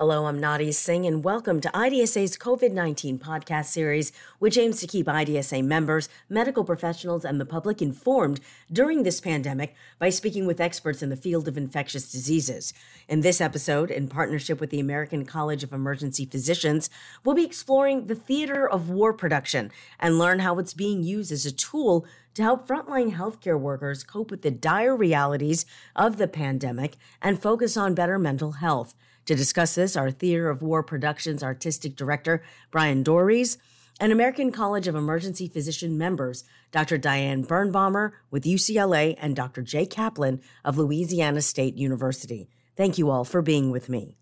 Hello, I'm Nadia Singh, and welcome to IDSA's COVID 19 podcast series, which aims to keep IDSA members, medical professionals, and the public informed during this pandemic by speaking with experts in the field of infectious diseases. In this episode, in partnership with the American College of Emergency Physicians, we'll be exploring the theater of war production and learn how it's being used as a tool to help frontline healthcare workers cope with the dire realities of the pandemic and focus on better mental health. To discuss this, our Theater of War Productions Artistic Director, Brian Doerries, and American College of Emergency Physician members, Dr. Diane Birnbaumer with UCLA and Dr. Jay Kaplan of Louisiana State University. Thank you all for being with me.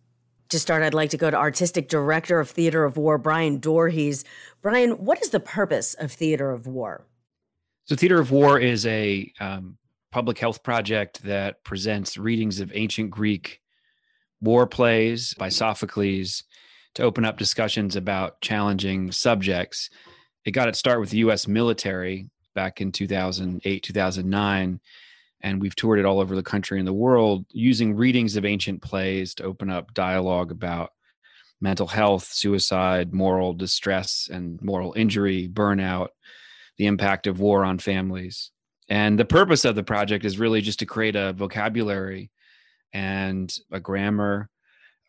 To start, I'd like to go to Artistic Director of Theater of War, Brian Doerries. Brian, what is the purpose of Theater of War? So, Theater of War is a um, public health project that presents readings of ancient Greek war plays by Sophocles to open up discussions about challenging subjects. It got its start with the US military back in 2008, 2009. And we've toured it all over the country and the world using readings of ancient plays to open up dialogue about mental health, suicide, moral distress, and moral injury, burnout, the impact of war on families. And the purpose of the project is really just to create a vocabulary and a grammar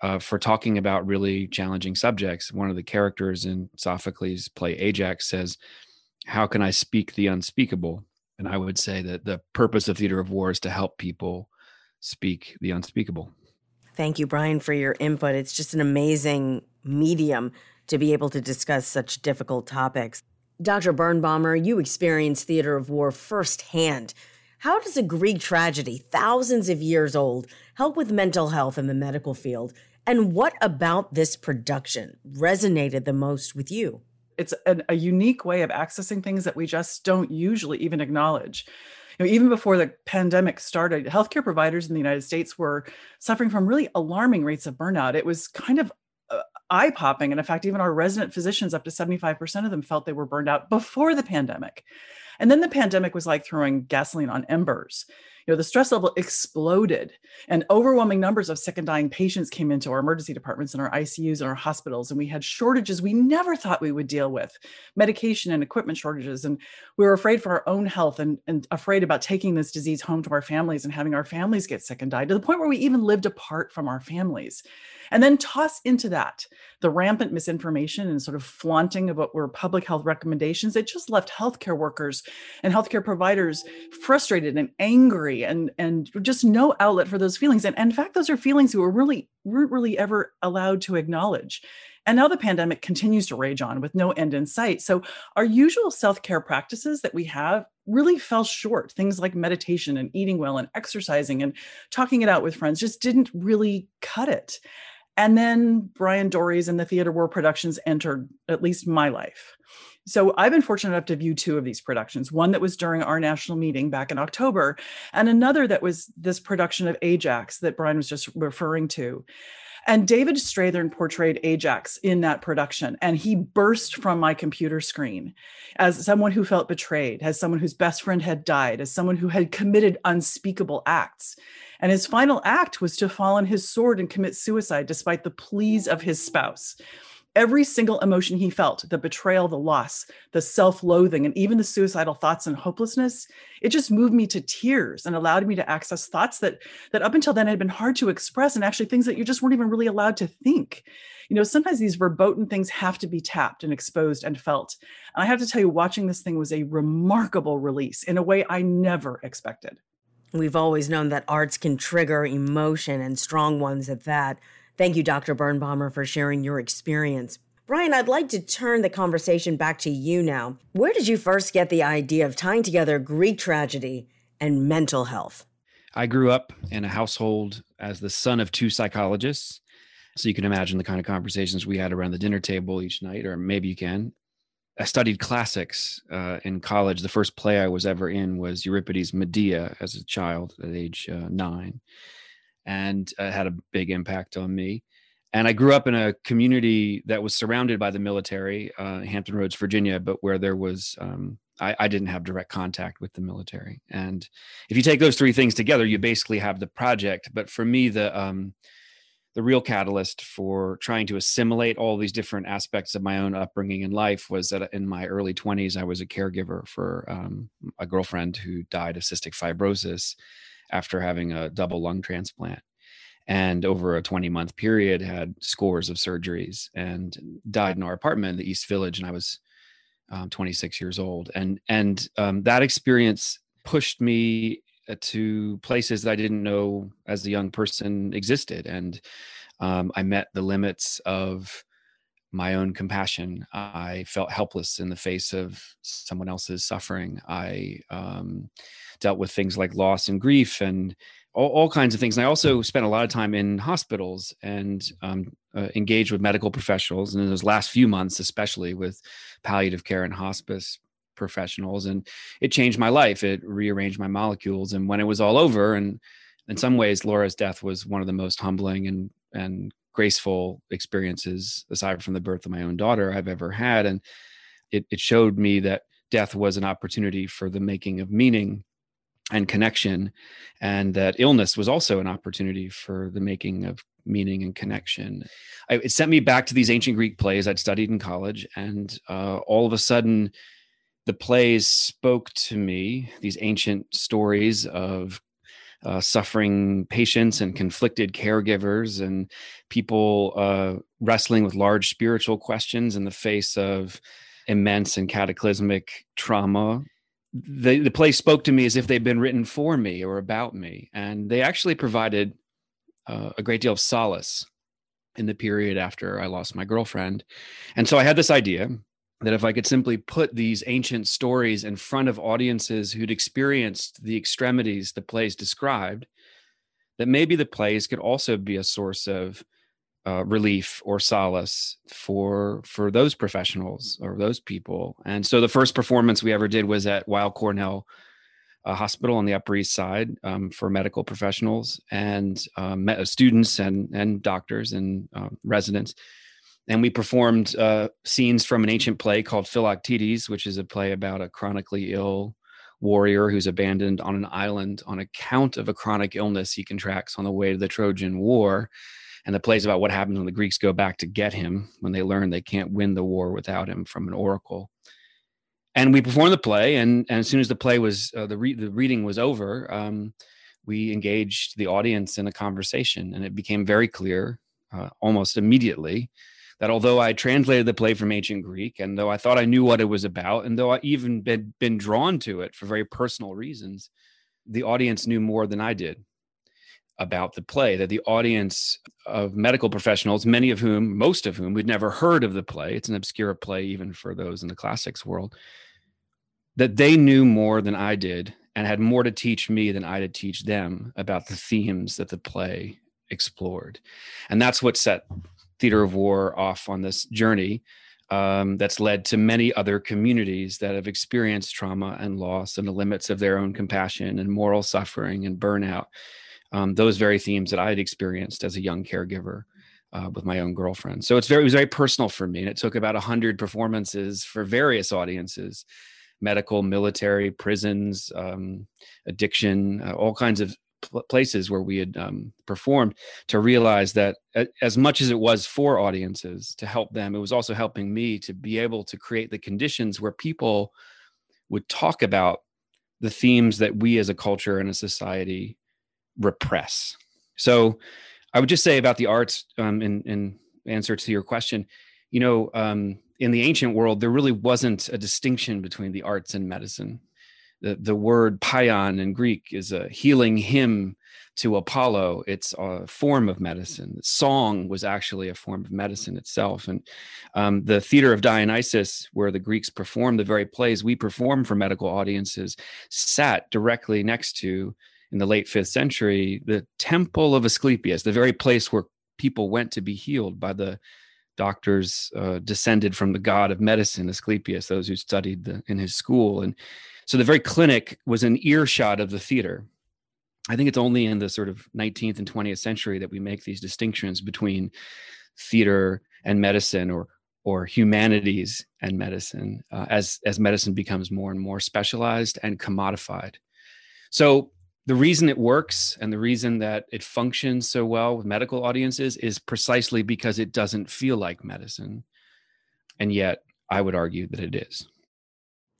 uh, for talking about really challenging subjects. One of the characters in Sophocles' play Ajax says, How can I speak the unspeakable? And I would say that the purpose of Theater of War is to help people speak the unspeakable. Thank you, Brian, for your input. It's just an amazing medium to be able to discuss such difficult topics. Dr. Birnbaumer, you experienced Theater of War firsthand. How does a Greek tragedy, thousands of years old, help with mental health in the medical field? And what about this production resonated the most with you? It's an, a unique way of accessing things that we just don't usually even acknowledge. You know, even before the pandemic started, healthcare providers in the United States were suffering from really alarming rates of burnout. It was kind of uh, eye popping. And in fact, even our resident physicians, up to 75% of them felt they were burned out before the pandemic. And then the pandemic was like throwing gasoline on embers. You know, the stress level exploded and overwhelming numbers of sick and dying patients came into our emergency departments and our ICUs and our hospitals. And we had shortages we never thought we would deal with medication and equipment shortages. And we were afraid for our own health and, and afraid about taking this disease home to our families and having our families get sick and die to the point where we even lived apart from our families. And then toss into that the rampant misinformation and sort of flaunting of what were public health recommendations. It just left healthcare workers and healthcare providers frustrated and angry and, and just no outlet for those feelings. And, and in fact, those are feelings we were really, weren't really ever allowed to acknowledge. And now the pandemic continues to rage on with no end in sight. So, our usual self care practices that we have really fell short. Things like meditation and eating well and exercising and talking it out with friends just didn't really cut it. And then Brian Doerries and the Theater War Productions entered at least my life. So I've been fortunate enough to view two of these productions one that was during our national meeting back in October, and another that was this production of Ajax that Brian was just referring to. And David Strathairn portrayed Ajax in that production, and he burst from my computer screen as someone who felt betrayed, as someone whose best friend had died, as someone who had committed unspeakable acts. And his final act was to fall on his sword and commit suicide despite the pleas of his spouse. Every single emotion he felt the betrayal, the loss, the self loathing, and even the suicidal thoughts and hopelessness it just moved me to tears and allowed me to access thoughts that, that up until then had been hard to express and actually things that you just weren't even really allowed to think. You know, sometimes these verboten things have to be tapped and exposed and felt. And I have to tell you, watching this thing was a remarkable release in a way I never expected. We've always known that arts can trigger emotion and strong ones at that. Thank you, Dr. Birnbaumer, for sharing your experience. Brian, I'd like to turn the conversation back to you now. Where did you first get the idea of tying together Greek tragedy and mental health? I grew up in a household as the son of two psychologists. So you can imagine the kind of conversations we had around the dinner table each night, or maybe you can. I studied classics uh, in college. The first play I was ever in was Euripides' Medea as a child at age uh, nine, and uh, had a big impact on me. And I grew up in a community that was surrounded by the military, uh, Hampton Roads, Virginia, but where there was um, I, I, didn't have direct contact with the military. And if you take those three things together, you basically have the project. But for me, the um, the real catalyst for trying to assimilate all these different aspects of my own upbringing in life was that in my early 20s, I was a caregiver for um, a girlfriend who died of cystic fibrosis after having a double lung transplant. And over a 20 month period, had scores of surgeries and died in our apartment in the East Village. And I was um, 26 years old. And, and um, that experience pushed me uh, to places that I didn't know as a young person existed. And um, I met the limits of my own compassion. I felt helpless in the face of someone else's suffering. I um, dealt with things like loss and grief and all, all, kinds of things. And I also spent a lot of time in hospitals and um, uh, engaged with medical professionals. And in those last few months, especially with palliative care and hospice professionals and it changed my life it rearranged my molecules and when it was all over and in some ways laura's death was one of the most humbling and and graceful experiences aside from the birth of my own daughter i've ever had and it, it showed me that death was an opportunity for the making of meaning and connection and that illness was also an opportunity for the making of meaning and connection I, it sent me back to these ancient greek plays i'd studied in college and uh, all of a sudden the plays spoke to me these ancient stories of uh, suffering patients and conflicted caregivers and people uh, wrestling with large spiritual questions in the face of immense and cataclysmic trauma. The, the play spoke to me as if they'd been written for me or about me. And they actually provided uh, a great deal of solace in the period after I lost my girlfriend. And so I had this idea that if I could simply put these ancient stories in front of audiences who'd experienced the extremities the plays described, that maybe the plays could also be a source of uh, relief or solace for for those professionals or those people. And so the first performance we ever did was at Weill Cornell uh, Hospital on the Upper East Side um, for medical professionals and um, students and and doctors and uh, residents and we performed uh, scenes from an ancient play called Philoctetes, which is a play about a chronically ill warrior who's abandoned on an island on account of a chronic illness he contracts on the way to the Trojan War. And the play's about what happens when the Greeks go back to get him when they learn they can't win the war without him from an oracle. And we performed the play, and, and as soon as the play was uh, the re- the reading was over, um, we engaged the audience in a conversation, and it became very clear uh, almost immediately that although I translated the play from ancient Greek, and though I thought I knew what it was about, and though I even been been drawn to it for very personal reasons, the audience knew more than I did about the play. That the audience of medical professionals, many of whom, most of whom, we'd never heard of the play. It's an obscure play even for those in the classics world. That they knew more than I did and had more to teach me than I to teach them about the themes that the play explored. And that's what set theater of war off on this journey um, that's led to many other communities that have experienced trauma and loss and the limits of their own compassion and moral suffering and burnout. Um, those very themes that I had experienced as a young caregiver uh, with my own girlfriend. So it's very it was very personal for me, and it took about hundred performances for various audiences, medical, military, prisons, um, addiction, uh, all kinds of places where we had um, performed to realize that as much as it was for audiences to help them, it was also helping me to be able to create the conditions where people would talk about the themes that we as a culture and a society repress. So I would just say about the arts um, in, in answer to your question, you know, um, in the ancient world, there really wasn't a distinction between the arts and medicine the, the word paion in Greek is a healing hymn to Apollo. It's a form of medicine. Song was actually a form of medicine itself. And um, the theater of Dionysus, where the Greeks performed the very plays we perform for medical audiences, sat directly next to, in the late fifth century, the temple of Asclepius, the very place where people went to be healed by the doctors uh, descended from the god of medicine, Asclepius, those who studied the, in his school. And so the very clinic was an earshot of the theater. I think it's only in the sort of 19th and 20th century that we make these distinctions between theater and medicine or or humanities and medicine uh, as as medicine becomes more and more specialized and commodified. So the reason it works and the reason that it functions so well with medical audiences is precisely because it doesn't feel like medicine. And yet, I would argue that it is.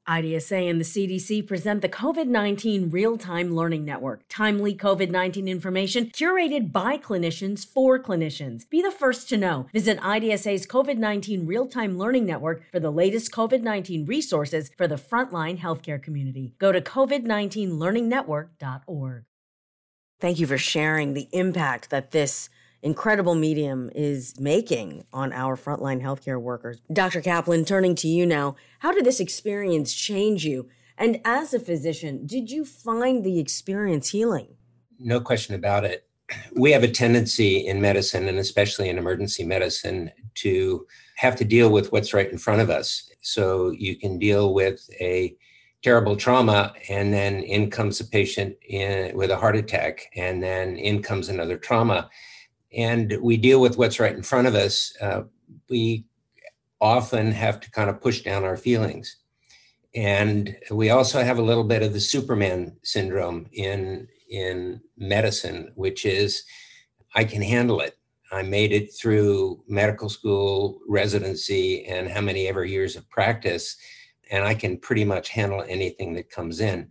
IDSA and the CDC present the COVID 19 Real Time Learning Network, timely COVID 19 information curated by clinicians for clinicians. Be the first to know. Visit IDSA's COVID 19 Real Time Learning Network for the latest COVID 19 resources for the frontline healthcare community. Go to COVID19learningnetwork.org. Thank you for sharing the impact that this incredible medium is making on our frontline healthcare workers. Dr. Kaplan, turning to you now, how did this experience change you? And as a physician, did you find the experience healing? No question about it. We have a tendency in medicine, and especially in emergency medicine, to have to deal with what's right in front of us. So you can deal with a terrible trauma, and then in comes a patient in, with a heart attack, and then in comes another trauma and we deal with what's right in front of us, uh, we often have to kind of push down our feelings. And we also have a little bit of the Superman syndrome in, in medicine, which is I can handle it. I made it through medical school, residency, and how many ever years of practice, and I can pretty much handle anything that comes in.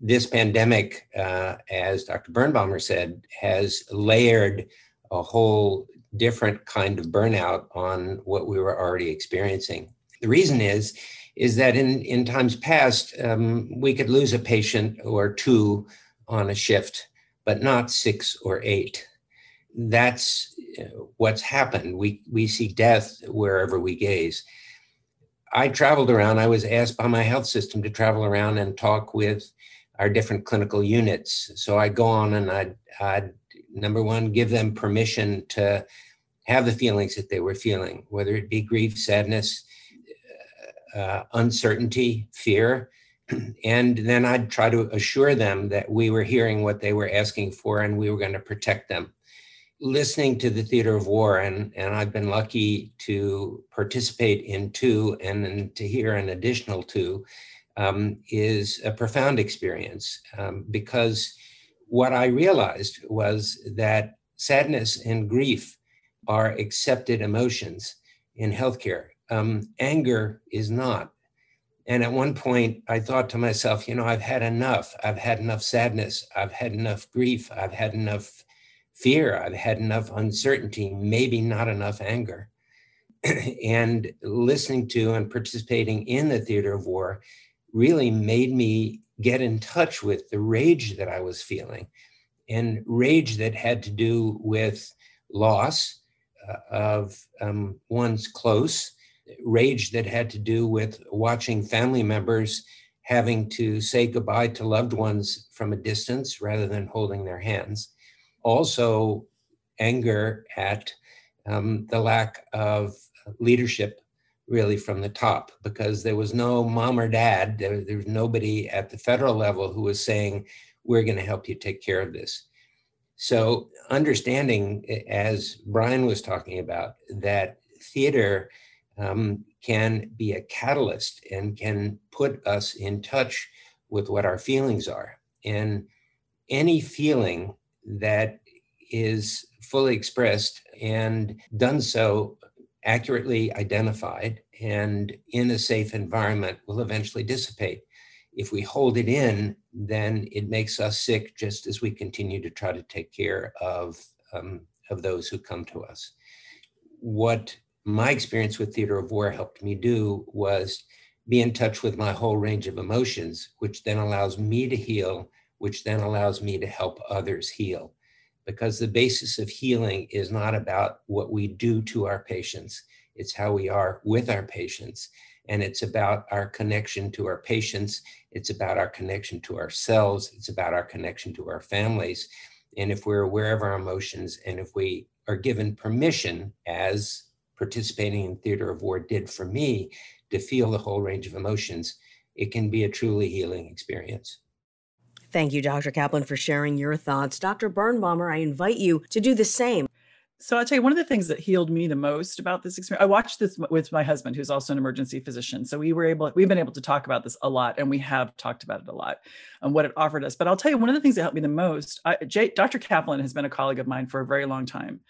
This pandemic, uh, as Dr. Birnbaumer said, has layered a whole different kind of burnout on what we were already experiencing. The reason is, is that in, in times past, um, we could lose a patient or two on a shift, but not six or eight. That's uh, what's happened. We, we see death wherever we gaze. I traveled around, I was asked by my health system to travel around and talk with our different clinical units. So I'd go on and I'd, I'd number one, give them permission to have the feelings that they were feeling, whether it be grief, sadness, uh, uncertainty, fear. And then I'd try to assure them that we were hearing what they were asking for and we were going to protect them. Listening to the theater of war, and, and I've been lucky to participate in two and then to hear an additional two, um, is a profound experience um, because what I realized was that sadness and grief are accepted emotions in healthcare. Um, anger is not. And at one point, I thought to myself, you know, I've had enough. I've had enough sadness. I've had enough grief. I've had enough fear. I've had enough uncertainty, maybe not enough anger. and listening to and participating in the theater of war really made me get in touch with the rage that I was feeling and rage that had to do with loss uh, of um, one's close, rage that had to do with watching family members having to say goodbye to loved ones from a distance rather than holding their hands. Also, anger at um, the lack of leadership really from the top because there was no mom or dad, there, there was nobody at the federal level who was saying, we're going to help you take care of this. So, understanding, as Brian was talking about, that theater um, can be a catalyst and can put us in touch with what our feelings are. And any feeling that is fully expressed and done so accurately identified and in a safe environment will eventually dissipate. If we hold it in, then it makes us sick just as we continue to try to take care of, um, of those who come to us. What my experience with Theater of War helped me do was be in touch with my whole range of emotions, which then allows me to heal, which then allows me to help others heal because the basis of healing is not about what we do to our patients, it's how we are with our patients. And it's about our connection to our patients, it's about our connection to ourselves, it's about our connection to our families. And if we're aware of our emotions and if we are given permission, as participating in Theater of War did for me, to feel the whole range of emotions, it can be a truly healing experience. Thank you, Dr. Kaplan, for sharing your thoughts. Dr. Birnbaumer, I invite you to do the same. So I'll tell you one of the things that healed me the most about this experience. I watched this with my husband, who's also an emergency physician. So we were able, we've been able to talk about this a lot, and we have talked about it a lot and what it offered us. But I'll tell you one of the things that helped me the most. I, Jay, Dr. Kaplan has been a colleague of mine for a very long time,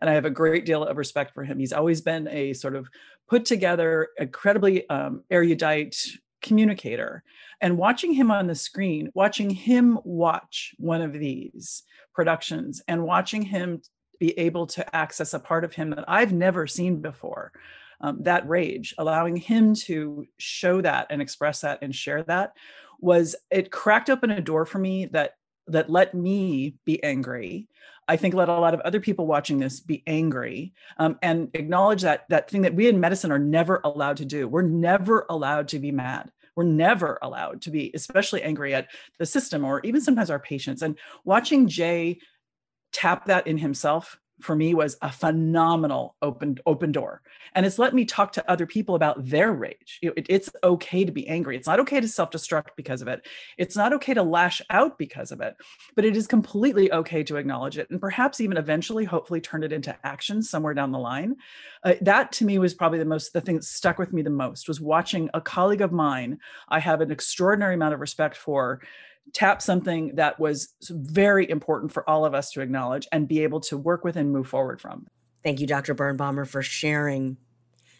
and I have a great deal of respect for him. He's always been a sort of put together, incredibly um, erudite communicator. And watching him on the screen, watching him watch one of these productions, and watching him be able to access a part of him that I've never seen before. Um, that rage, allowing him to show that and express that and share that was it cracked open a door for me that that let me be angry i think let a lot of other people watching this be angry um, and acknowledge that that thing that we in medicine are never allowed to do. We're never allowed to be mad. We're never allowed to be especially angry at the system or even sometimes our patients. And watching jay tap that in himself for me was a phenomenal open open door. And it's let me talk to other people about their rage. It, it's okay to be angry. It's not okay to self-destruct because of it. It's not okay to lash out because of it. But it is completely okay to acknowledge it and perhaps even eventually hopefully turn it into action somewhere down the line. Uh, that to me was probably the most the thing that stuck with me the most was watching a colleague of mine i have an extraordinary amount of respect for tap something that was very important for all of us to acknowledge and be able to work with and move forward from. Thank you, Dr. Birnbaumer, for sharing.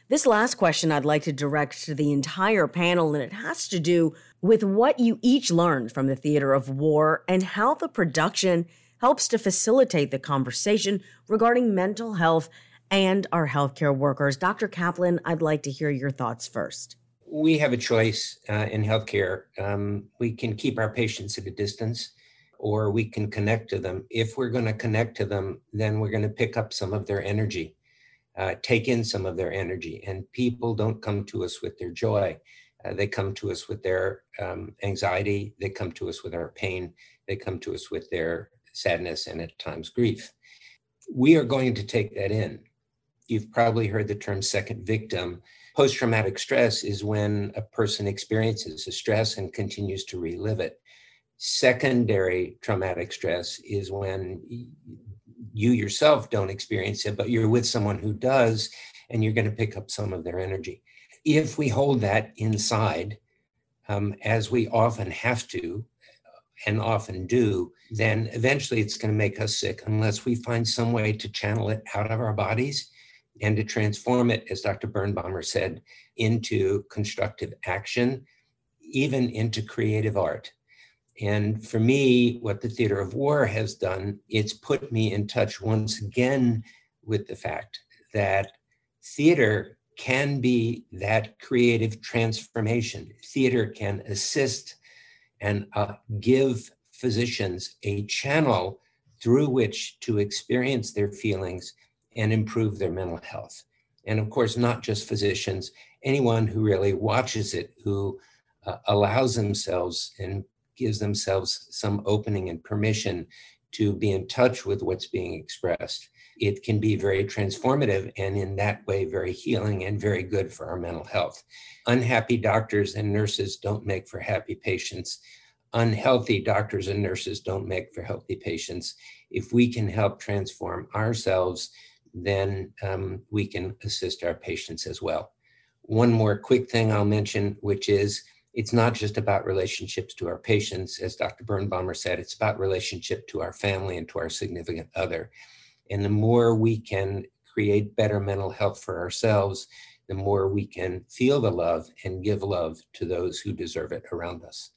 This last question I'd like to direct to the entire panel, and it has to do with what you each learned from the theater of war and how the production helps to facilitate the conversation regarding mental health and our healthcare workers. Dr. Kaplan, I'd like to hear your thoughts first we have a choice uh, in healthcare. Um, we can keep our patients at a distance or we can connect to them. If we're going to connect to them, then we're going to pick up some of their energy, uh, take in some of their energy. And people don't come to us with their joy. Uh, they come to us with their um, anxiety. They come to us with our pain. They come to us with their sadness and at times grief. We are going to take that in. You've probably heard the term second victim Post traumatic stress is when a person experiences a stress and continues to relive it. Secondary traumatic stress is when you yourself don't experience it, but you're with someone who does, and you're going to pick up some of their energy. If we hold that inside, um, as we often have to and often do, then eventually it's going to make us sick unless we find some way to channel it out of our bodies and to transform it, as Dr. Birnbaumer said, into constructive action, even into creative art. And for me, what the theater of war has done, it's put me in touch once again with the fact that theater can be that creative transformation. Theater can assist and uh, give physicians a channel through which to experience their feelings and improve their mental health. And of course, not just physicians, anyone who really watches it, who uh, allows themselves and gives themselves some opening and permission to be in touch with what's being expressed. It can be very transformative and, in that way, very healing and very good for our mental health. Unhappy doctors and nurses don't make for happy patients. Unhealthy doctors and nurses don't make for healthy patients. If we can help transform ourselves, then um, we can assist our patients as well. One more quick thing I'll mention, which is it's not just about relationships to our patients, as Dr. Birnbaumer said, it's about relationship to our family and to our significant other. And the more we can create better mental health for ourselves, the more we can feel the love and give love to those who deserve it around us.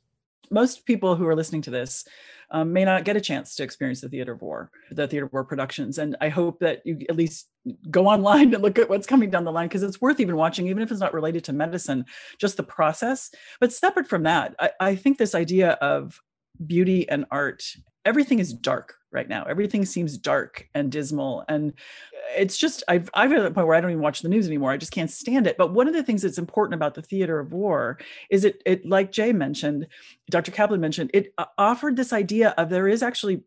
Most people who are listening to this um, may not get a chance to experience the theater of war, the theater of war productions. And I hope that you at least go online and look at what's coming down the line because it's worth even watching, even if it's not related to medicine, just the process. But separate from that, I, I think this idea of beauty and art, everything is dark right now. Everything seems dark and dismal. And it's just I've I've at a point where I don't even watch the news anymore. I just can't stand it. But one of the things that's important about the theater of war is it it like Jay mentioned, Dr. Kaplan mentioned, it uh, offered this idea of there is actually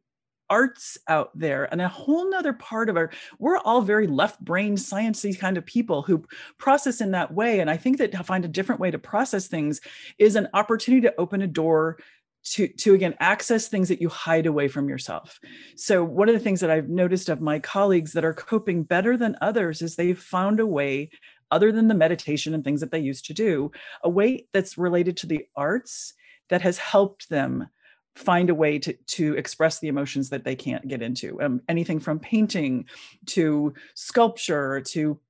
arts out there and a whole nother part of our we're all very left brain sciencey kind of people who process in that way and i think that to find a different way to process things is an opportunity to open a door to to again access things that you hide away from yourself. So one of the things that i've noticed of my colleagues that are coping better than others is they've found a way other than the meditation and things that they used to do a way that's related to the arts that has helped them find a way to to express the emotions that they can't get into. Um, anything from painting to sculpture to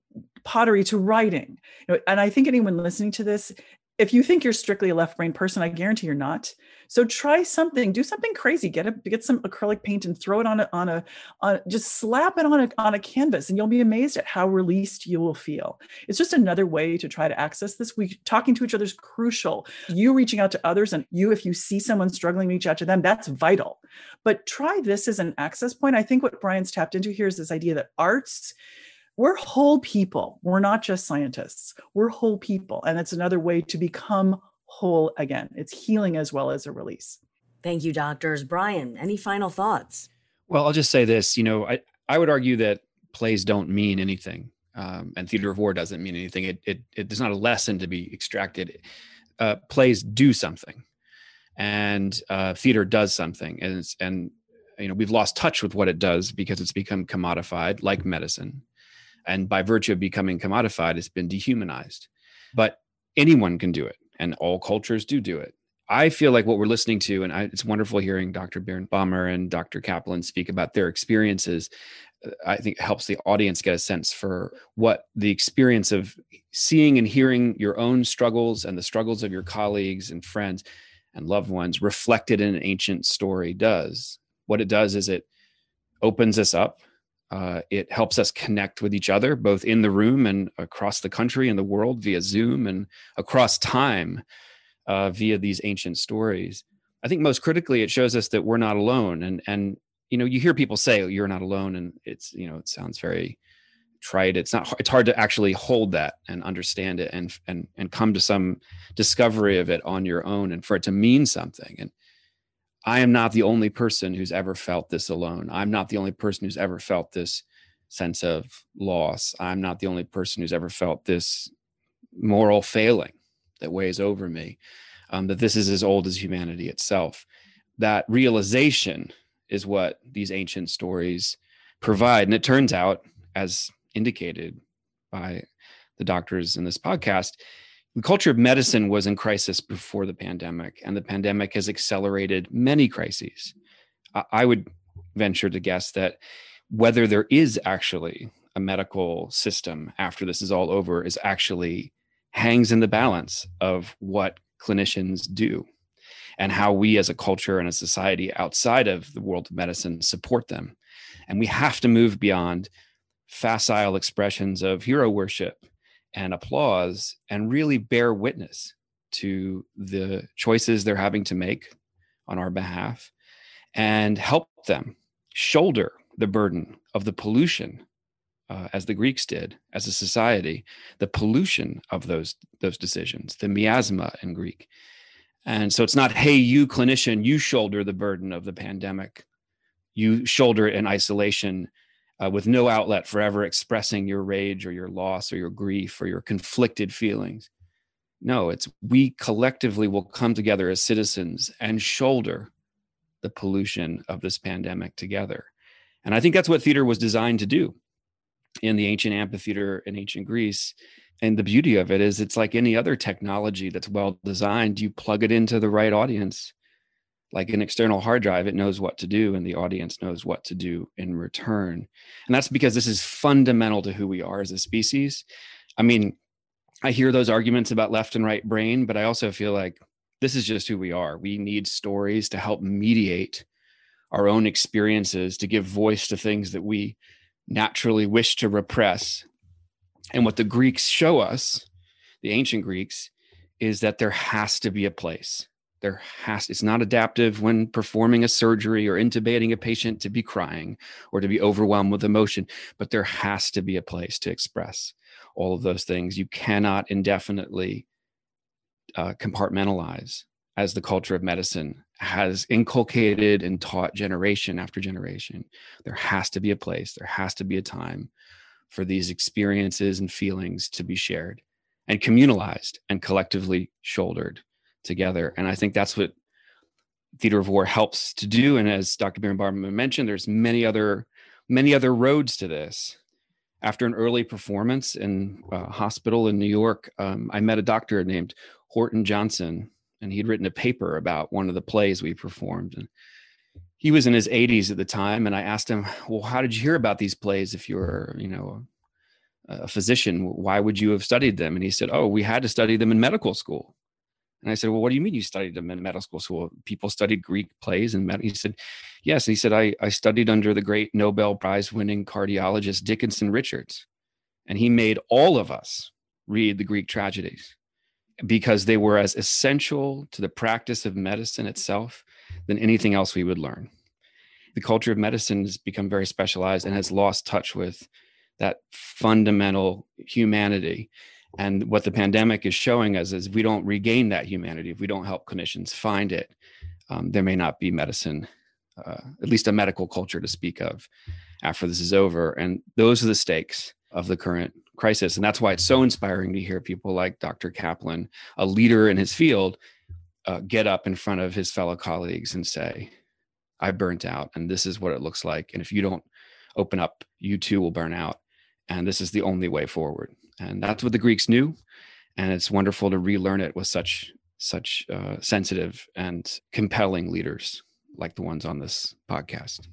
pottery to writing. You know, and i think anyone listening to this if you think you're strictly a left brain person, I guarantee you're not. So try something, do something crazy. Get a get some acrylic paint and throw it on a on a on just slap it on a on a canvas, and you'll be amazed at how released you will feel. It's just another way to try to access this. We talking to each other is crucial. You reaching out to others, and you if you see someone struggling, reach out to them. That's vital. But try this as an access point. I think what Brian's tapped into here is this idea that arts we're whole people. We're not just scientists. We're whole people. And it's another way to become whole again. It's healing as well as a release. Thank you, doctors. Brian, any final thoughts? Well, I'll just say this. You know, I, I would argue that plays don't mean anything. Um, and theater of war doesn't mean anything. It, it, it is not a lesson to be extracted. Uh, plays do something, and uh, theater does something, and and you know we've lost touch with what it does because it's become commodified, like medicine and by virtue of becoming commodified it's been dehumanized. But anyone can do it and all cultures do do it. I feel like what we're listening to and I, it's wonderful hearing dr birnbaum and dr kaplan speak about their experiences uh, i think helps the audience get a sense for what the experience of seeing and hearing your own struggles and the struggles of your colleagues and friends and loved ones reflected in an ancient story does. What it does is it opens us up uh, it helps us connect with each other, both in the room and across the country and the world via Zoom and across time uh, via these ancient stories. I think most critically, it shows us that we're not alone. And and you know, you hear people say, oh, "You're not alone," and it's you know, it sounds very trite. It's not. It's hard to actually hold that and understand it and and and come to some discovery of it on your own, and for it to mean something. And I am not the only person who's ever felt this alone. I'm not the only person who's ever felt this sense of loss. I'm not the only person who's ever felt this moral failing that weighs over me. Um, that this is as old as humanity itself. That realization is what these ancient stories provide. And it turns out, as indicated by the doctors in this podcast, the culture of medicine was in crisis before the pandemic, and the pandemic has accelerated many crises. I would venture to guess that whether there is actually a medical system after this is all over is actually hangs in the balance of what clinicians do and how we as a culture and a society outside of the world of medicine support them. And we have to move beyond facile expressions of hero worship and applause and really bear witness to the choices they're having to make on our behalf and help them shoulder the burden of the pollution uh, as the greeks did as a society the pollution of those those decisions the miasma in greek. And so it's not hey you clinician you shoulder the burden of the pandemic. You shoulder it in isolation uh, with no outlet for ever expressing your rage or your loss or your grief or your conflicted feelings. No, it's we collectively will come together as citizens and shoulder the pollution of this pandemic together. And I think that's what theater was designed to do in the ancient amphitheater in ancient Greece. And the beauty of it is it's like any other technology that's well designed. You plug it into the right audience like an external hard drive, it knows what to do, and the audience knows what to do in return. And that's because this is fundamental to who we are as a species. I mean, I hear those arguments about left and right brain, but I also feel like this is just who we are. We need stories to help mediate our own experiences, to give voice to things that we naturally wish to repress. And what the Greeks show us, the ancient Greeks, is that there has to be a place there has it's not adaptive when performing a surgery or intubating a patient to be crying or to be overwhelmed with emotion but there has to be a place to express all of those things. You cannot indefinitely uh, compartmentalize as the culture of medicine has inculcated and taught generation after generation. There has to be a place there has to be a time for these experiences and feelings to be shared and communalized and collectively shouldered together and i think that's what theater of war helps to do. And as Dr. Birnbaum mentioned, there's many other many other roads to this. After an early performance in a hospital in New York, um, I met a doctor named Horton Johnson, and he'd written a paper about one of the plays we performed. And he was in his 80s at the time, and I asked him, "Well, how did you hear about these plays? If you're, you know, a physician, why would you have studied them?" And he said, "Oh, we had to study them in medical school." And I said, Well, what do you mean you studied them in medical school? People studied Greek plays and med-. he said, Yes. And he said, I, I studied under the great Nobel Prize winning cardiologist Dickinson Richards. And he made all of us read the Greek tragedies because they were as essential to the practice of medicine itself than anything else we would learn. The culture of medicine has become very specialized and has lost touch with that fundamental humanity and what the pandemic is showing us is if we don't regain that humanity, if we don't help clinicians find it, um, there may not be medicine, uh, at least a medical culture to speak of after this is over. And those are the stakes of the current crisis. And that's why it's so inspiring to hear people like Dr. Kaplan, a leader in his field, uh, get up in front of his fellow colleagues and say, I burnt out, and this is what it looks like. And if you don't open up, you too will burn out. And this is the only way forward and that's what the Greeks knew. And it's wonderful to relearn it with such such uh, sensitive and compelling leaders like the ones on this podcast.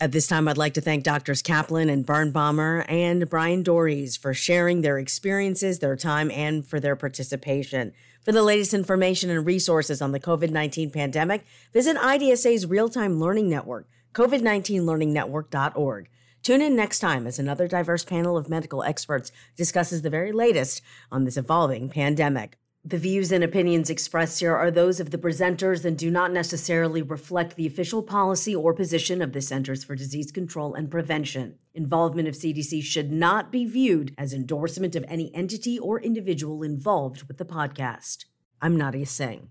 At this time, I'd like to thank Doctors Kaplan and Birnbaumer and Brian Doerries for sharing their experiences, their time, and for their participation. For the latest information and resources on the COVID 19 pandemic, visit IDSA's Real Time Learning Network, COVID19learningnetwork.org. Tune in next time as another diverse panel of medical experts discusses the very latest on this evolving pandemic. The views and opinions expressed here are those of the presenters and do not necessarily reflect the official policy or position of the Centers for Disease Control and Prevention. Involvement of CDC should not be viewed as endorsement of any entity or individual involved with the podcast. I'm Nadia Singh.